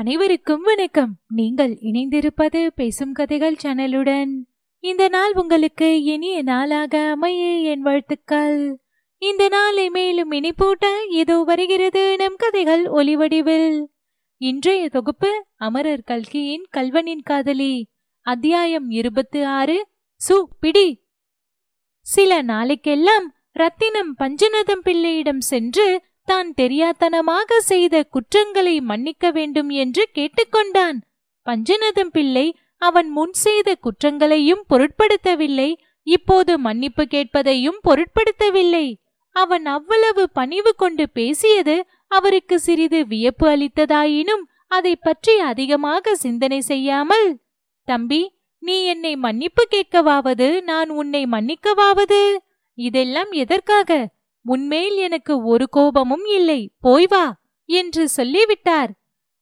அனைவருக்கும் வணக்கம். நீங்கள் இணைந்திருப்பது பேசும் கதைகள் சேனலுடன். இந்த நாள் உங்களுக்கு இனிய நாளாக அமைய என் வாழ்த்துக்கள். இந்த நாளை மேலும் இனிப்பூட்ட இதோ வருகிறது நம் கதைகள் ஒலிவடிவில். இன்றைய தொகுப்பு அமரர் கல்கியின் கல்வனின் காதலி. அத்தியாயம் இருபத்தி ஆறு சு பிடி. சில நாளைக்கெல்லாம் ரத்தினம் பஞ்சநதம் பிள்ளையிடம் சென்று தான் தெரியாத்தனமாக செய்த குற்றங்களை மன்னிக்க வேண்டும் என்று கேட்டுக்கொண்டான். பஞ்சநதம் பிள்ளை அவன் முன் செய்த குற்றங்களையும் பொருட்படுத்தவில்லை. இப்போது மன்னிப்பு கேட்பதையும் பொருட்படுத்தவில்லை. அவன் அவ்வளவு பணிவு கொண்டு பேசியது அவருக்கு சிறிது வியப்பு அளித்ததாயினும் அதை பற்றி அதிகமாக சிந்தனை செய்யாமல் தம்பி நீ என்னை மன்னிப்பு கேட்கவாவது நான் உன்னை மன்னிக்கவாவது? இதெல்லாம் எதற்காக? உன்மேல் எனக்கு ஒரு கோபமும் இல்லை. போய் வா என்று சொல்லிவிட்டார்.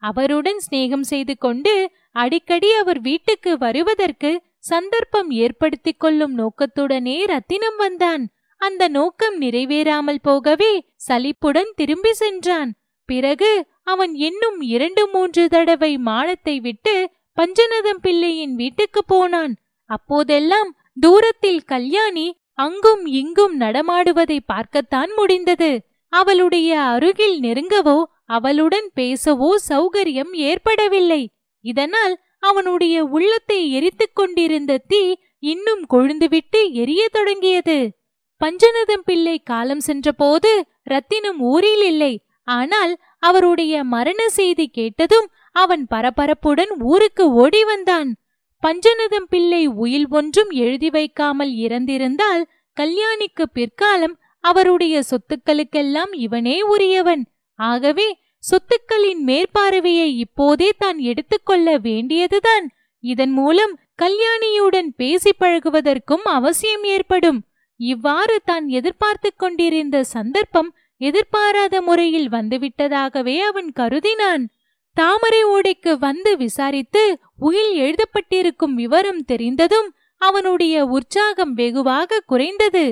அவருடன் சிநேகம் செய்து கொண்டு அடிக்கடி அவர் வீட்டுக்கு வருவதற்கு சந்தர்ப்பம் ஏற்படுத்திக் கொள்ளும் நோக்கத்துடனே ரத்தினம் வந்தான். அந்த நோக்கம் நிறைவேறாமல் போகவே சலிப்புடன் திரும்பி சென்றான். பிறகு அவன் இன்னும் இரண்டு மூன்று தடவை மாடத்தை விட்டு பஞ்சநதம் பிள்ளையின் வீட்டுக்கு போனான். அப்போதெல்லாம் தூரத்தில் கல்யாணி அங்கும் இங்கும் நடமாடுவதை பார்க்கத்தான் முடிந்தது. அவளுடைய அருகில் நெருங்கவோ அவளுடன் பேசவோ சௌகரியம் ஏற்படவில்லை. இதனால் அவனுடைய உள்ளத்தை எரித்துக் கொண்டிருந்த தீ இன்னும் கொழுந்துவிட்டு எரியத் தொடங்கியது. பஞ்சநதம் பிள்ளை காலம் சென்றபோது ரத்தினம் ஊரில் இல்லை. ஆனால் அவருடைய மரண செய்தி கேட்டதும் அவன் பரபரப்புடன் ஊருக்கு ஓடி வந்தான். பஞ்சநதம் பிள்ளை உயில் ஒன்றும் எழுதி வைக்காமல் இறந்திருந்தால் கல்யாணிக்கு பிற்காலம் அவருடைய சொத்துக்களுக்கெல்லாம் இவனே உரியவன். ஆகவே சொத்துக்களின் மேற்பார்வையை இப்போதே தான் எடுத்துக்கொள்ள வேண்டியதுதான். இதன் மூலம் கல்யாணியுடன் பேசி பழகுவதற்கும் அவசியம் ஏற்படும். இவ்வாறு தான் எதிர்பார்த்து கொண்டிருந்த சந்தர்ப்பம் எதிர்பாராத முறையில் வந்துவிட்டதாகவே அவன் கருதினான். தாமரை ஓடைக்கு வந்து விசாரித்து உயில் எழுதப்பட்டிருக்கும் விவரம் தெரிந்ததும் அவனுடைய உற்சாகம் வெகுவாக குறைந்தது.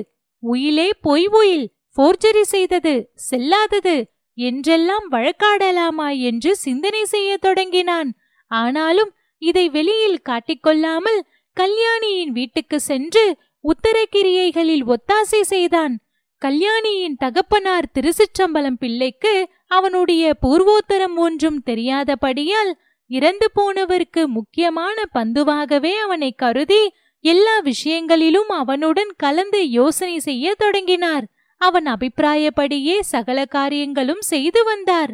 உயிலே பொய் உயில் போர்ஜரி செய்தது செல்லாதது என்றெல்லாம் வழக்காடலாமா என்று சிந்தனை செய்ய தொடங்கினான். ஆனாலும் இதை வெளியில் காட்டிக்கொள்ளாமல் கல்யாணியின் வீட்டுக்கு சென்று உத்தரக்கிரியைகளில் ஒத்தாசை செய்தான். கல்யாணியின் தகப்பனார் திருசிற்றம்பலம் பிள்ளைக்கு அவனுடைய பூர்வோத்தரம் ஒன்றும் தெரியாதபடியால் இறந்து போனவருக்கு முக்கியமான பந்துவாகவே அவனை கருதி எல்லா விஷயங்களிலும் அவனுடன் கலந்து யோசனை செய்ய தொடங்கினார். அவன் அபிப்பிராயப்படியே சகல காரியங்களும் செய்து வந்தார்.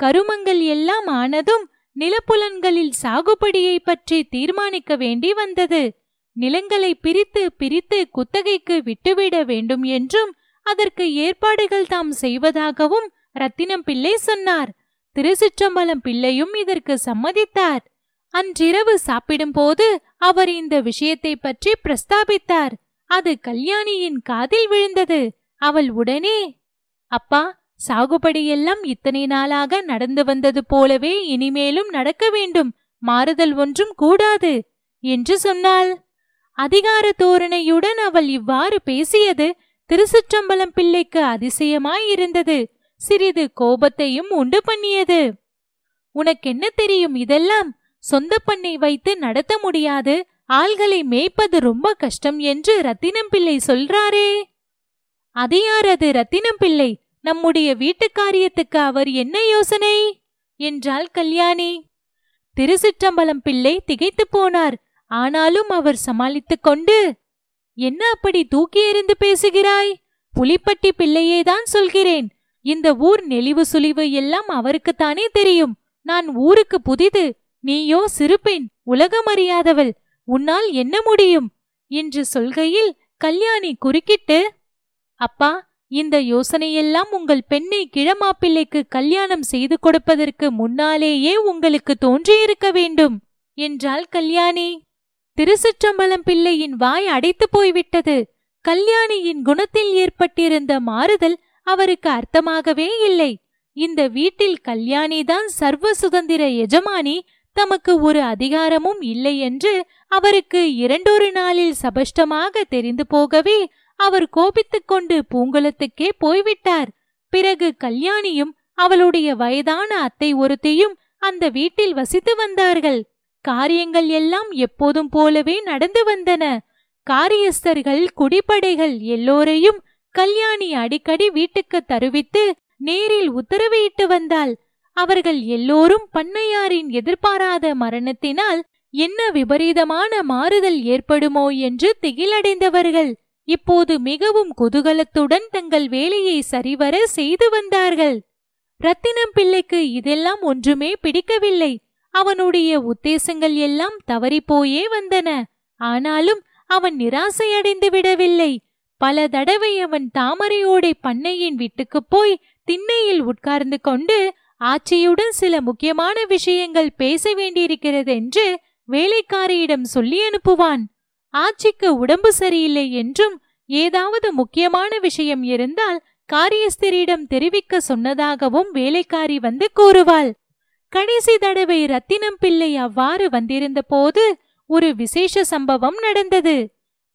கருமங்கள் எல்லாம் ஆனதும் நிலப்புலன்களில் சாகுபடியை பற்றி தீர்மானிக்க வேண்டி வந்தது. நிலங்களை பிரித்து பிரித்து குத்தகைக்கு விட்டுவிட வேண்டும் என்றும் அதற்கு ஏற்பாடுகள் தாம் செய்வதாகவும் ரத்தினம் பிள்ளை சொன்னார். திருச்சிற்றம்பலம் பிள்ளையும் இதற்கு சம்மதித்தார். அன்றிரவு சாப்பிடும்போது அவர் இந்த விஷயத்தை பற்றி பிரஸ்தாபித்தார். அது கல்யாணியின் காதில் விழுந்தது. அவள் உடனே அப்பா சாகுபடியெல்லாம் இத்தனை நாளாக நடந்து வந்தது போலவே இனிமேலும் நடக்க வேண்டும். மாறுதல் ஒன்றும் கூடாது என்று சொன்னாள். அதிகார தோரணையுடன் அவள் இவ்வாறு பேசியது திருச்சிற்றம்பலம் பிள்ளைக்கு அதிசயமாயிருந்தது சிறிது கோபத்தையும் உண்டு பண்ணியது. உனக்கென்ன தெரியும் இதெல்லாம்? சொந்த பண்ணை வைத்து நடத்த முடியாது. ஆள்களை மேய்ப்பது ரொம்ப கஷ்டம் என்று ரத்தினம் பிள்ளை சொல்றாரே. அது யார் அது ரத்தினம் பிள்ளை? நம்முடைய வீட்டு காரியத்துக்கு அவர் என்ன யோசனை? என்றாள் கல்யாணி. திருச்சிற்றம்பலம் பிள்ளை திகைத்து போனார். ஆனாலும் அவர் சமாளித்துக் கொண்டு என்ன அப்படி தூக்கி எறிந்து பேசுகிறாய்? புலிப்பட்டி பிள்ளையேதான் சொல்கிறேன். இந்த ஊர் நெளிவு சுழிவு எல்லாம் அவருக்குத்தானே தெரியும். நான் ஊருக்கு புதிது நீயோ சிறுபெண் உலகமறியாதவள் உன்னால் என்ன முடியும்? என்று சொல்கையில் கல்யாணி குறுக்கிட்டு அப்பா இந்த யோசனையெல்லாம் உங்கள் பெண்ணை கிழமாப்பிள்ளைக்கு கல்யாணம் செய்து கொடுப்பதற்கு முன்னாலேயே உங்களுக்கு தோன்றியிருக்க வேண்டும் என்றாள் கல்யாணி. திருசிற்றம்பலம் பிள்ளையின் வாய் அடைத்து போய்விட்டது. கல்யாணியின் குணத்தில் ஏற்பட்டிருந்த மாறுதல் அவருக்கு அர்த்தமாகவே இல்லை. இந்த வீட்டில் கல்யாணிதான் சர்வ சுதந்திர எஜமானி தமக்கு ஒரு அதிகாரமும் இல்லை என்று அவருக்கு இரண்டொரு நாளில் சபஷ்டமாக தெரிந்து போகவே அவர் கோபித்துக் கொண்டு பூங்குளத்துக்கே போய்விட்டார். பிறகு கல்யாணியும் அவளுடைய வயதான அத்தை ஒருத்தியும் அந்த வீட்டில் வசித்து வந்தார்கள். காரியங்கள் எல்லாம் எப்போதும் போலவே நடந்து வந்தன. காரியஸ்தர்கள் குடிப்படைகள் எல்லோரையும் கல்யாணி அடிக்கடி வீட்டுக்கு தருவித்து நேரில் உத்தரவிட்டு வந்தாள். அவர்கள் எல்லோரும் பண்ணையாரின் எதிர்பாராத மரணத்தினால் என்ன விபரீதமான மாறுதல் ஏற்படுமோ என்று திகிலடைந்தவர்கள். இப்போது மிகவும் குதூகலத்துடன் தங்கள் வேலையை சரிவர செய்து வந்தார்கள். ரத்தினம் பிள்ளைக்கு இதெல்லாம் ஒன்றுமே பிடிக்கவில்லை. அவனுடைய உத்தேசங்கள் எல்லாம் தவறிப்போயே வந்தன. ஆனாலும் அவன் நிராசையடைந்து விடவில்லை. பல தடவை அவன் தாமரையோடை பண்ணையின் வீட்டுக்குப் போய் திண்ணையில் உட்கார்ந்து கொண்டு ஆச்சியுடன் சில முக்கியமான விஷயங்கள் பேச வேண்டியிருக்கிறது என்று வேலைக்காரியிடம் சொல்லி அனுப்புவான். ஆட்சிக்கு உடம்பு சரியில்லை என்றும் ஏதாவது முக்கியமான விஷயம் இருந்தால் காரியஸ்திரியிடம் தெரிவிக்க சொன்னதாகவும் வேலைக்காரி வந்து கூறுவாள். கடைசி தடவை ரத்தினம் பிள்ளை அவ்வாறு வந்திருந்த போது ஒரு விசேஷ சம்பவம் நடந்தது.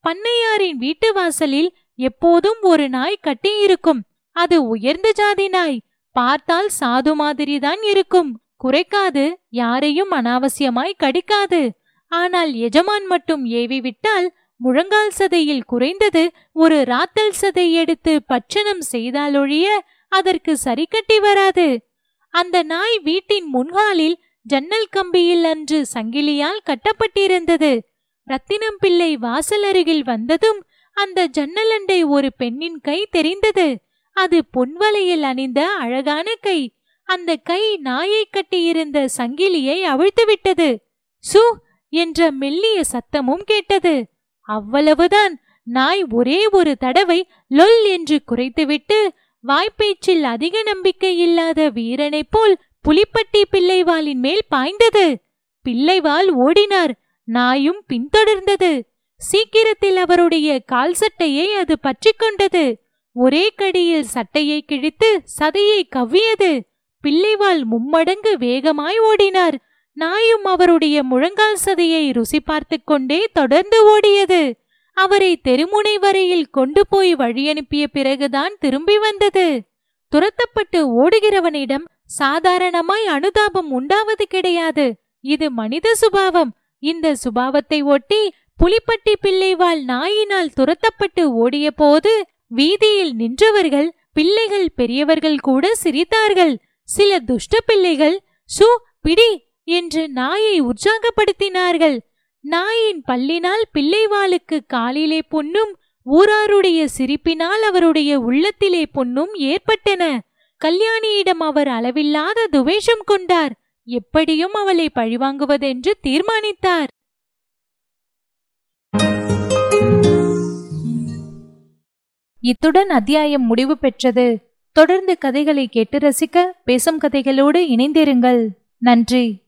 பண்ணையாரின் வீட்டு வாசலில் எப்போதும் ஒரு நாய் கட்டியிருக்கும். அது உயர்ந்த ஜாதி நாய். பார்த்தால் சாது மாதிரிதான் இருக்கும். குறைக்காது யாரையும் அனாவசியமாய் கடிக்காது. ஆனால் எஜமான் மட்டும் ஏவி விட்டால் முழங்கால் சதையில் குறைந்தது ஒரு ராத்தல் சதை எடுத்து பட்சணம் செய்தாலொழிய அதற்கு சரி கட்டி வராது. அந்த நாய் வீட்டின் முன்காலில் ஜன்னல் கம்பியில் அன்று சங்கிலியால் கட்டப்பட்டிருந்தது. ரத்தினம் பிள்ளை வாசல் அருகில் வந்ததும் அந்த ஜன்னலண்டை ஒரு பெண்ணின் கை தெரிந்தது. அது பொன்வலையில் அணிந்த அழகான கை. அந்த கை நாயை கட்டியிருந்த சங்கிலியை அவிழ்த்துவிட்டது. சு என்ற மெல்லிய சத்தமும் கேட்டது. அவ்வளவுதான். நாய் ஒரே ஒரு தடவை லொல் என்று குறைத்துவிட்டு வாய்ப்பேச்சில் அதிக நம்பிக்கை இல்லாத வீரனைப் போல் புலிப்பட்டி பிள்ளைவாலின் மேல் பாய்ந்தது. பிள்ளைவால் ஓடினார். நாயும் பின்தொடர்ந்தது. சீக்கிரத்தில் அவருடைய கால் சட்டையை அது பற்றிக் கொண்டது. ஒரே கடியில் சட்டையை கிழித்து சதையை கவ்வியது. பிள்ளைவாள் மும்மடங்கு வேகமாய் ஓடினார். நாயும் அவருடைய முழங்கால் சதையை ருசி பார்த்து கொண்டே தொடர்ந்து ஓடியது. அவரை தெருமுனை வரையில் கொண்டு போய் வழியனுப்பிய பிறகுதான் திரும்பி வந்தது. துரத்தப்பட்டு ஓடுகிறவனிடம் சாதாரணமாய் அனுதாபம் உண்டாவது கிடையாது. இது மனித சுபாவம். இந்த சுபாவத்தை ஒட்டி புலிப்பட்டி பிள்ளைவாள் நாயினால் துரத்தப்பட்டு ஓடிய போது வீதியில் நின்றவர்கள் பிள்ளைகள் பெரியவர்கள் கூட சிரித்தார்கள். சில துஷ்ட பிள்ளைகள் சு பிடி என்று நாயை உற்சாகப்படுத்தினார்கள். நாயின் பல்லினால் பிள்ளைவாளுக்கு காலிலே பொன்னும் ஊராருடைய சிரிப்பினால் அவருடைய உள்ளத்திலே பொன்னும் ஏற்பட்டன. கல்யாணியிடம் அவர் அளவில்லாத துவேஷம் கொண்டார். எப்படியும் அவளை பழிவாங்குவதென்று தீர்மானித்தார். இத்துடன் அத்தியாயம் முடிவு பெற்றது. தொடர்ந்து கதைகளை கேட்டு ரசிக்க பேசும் கதைகளோடு இணைந்திருங்கள். நன்றி.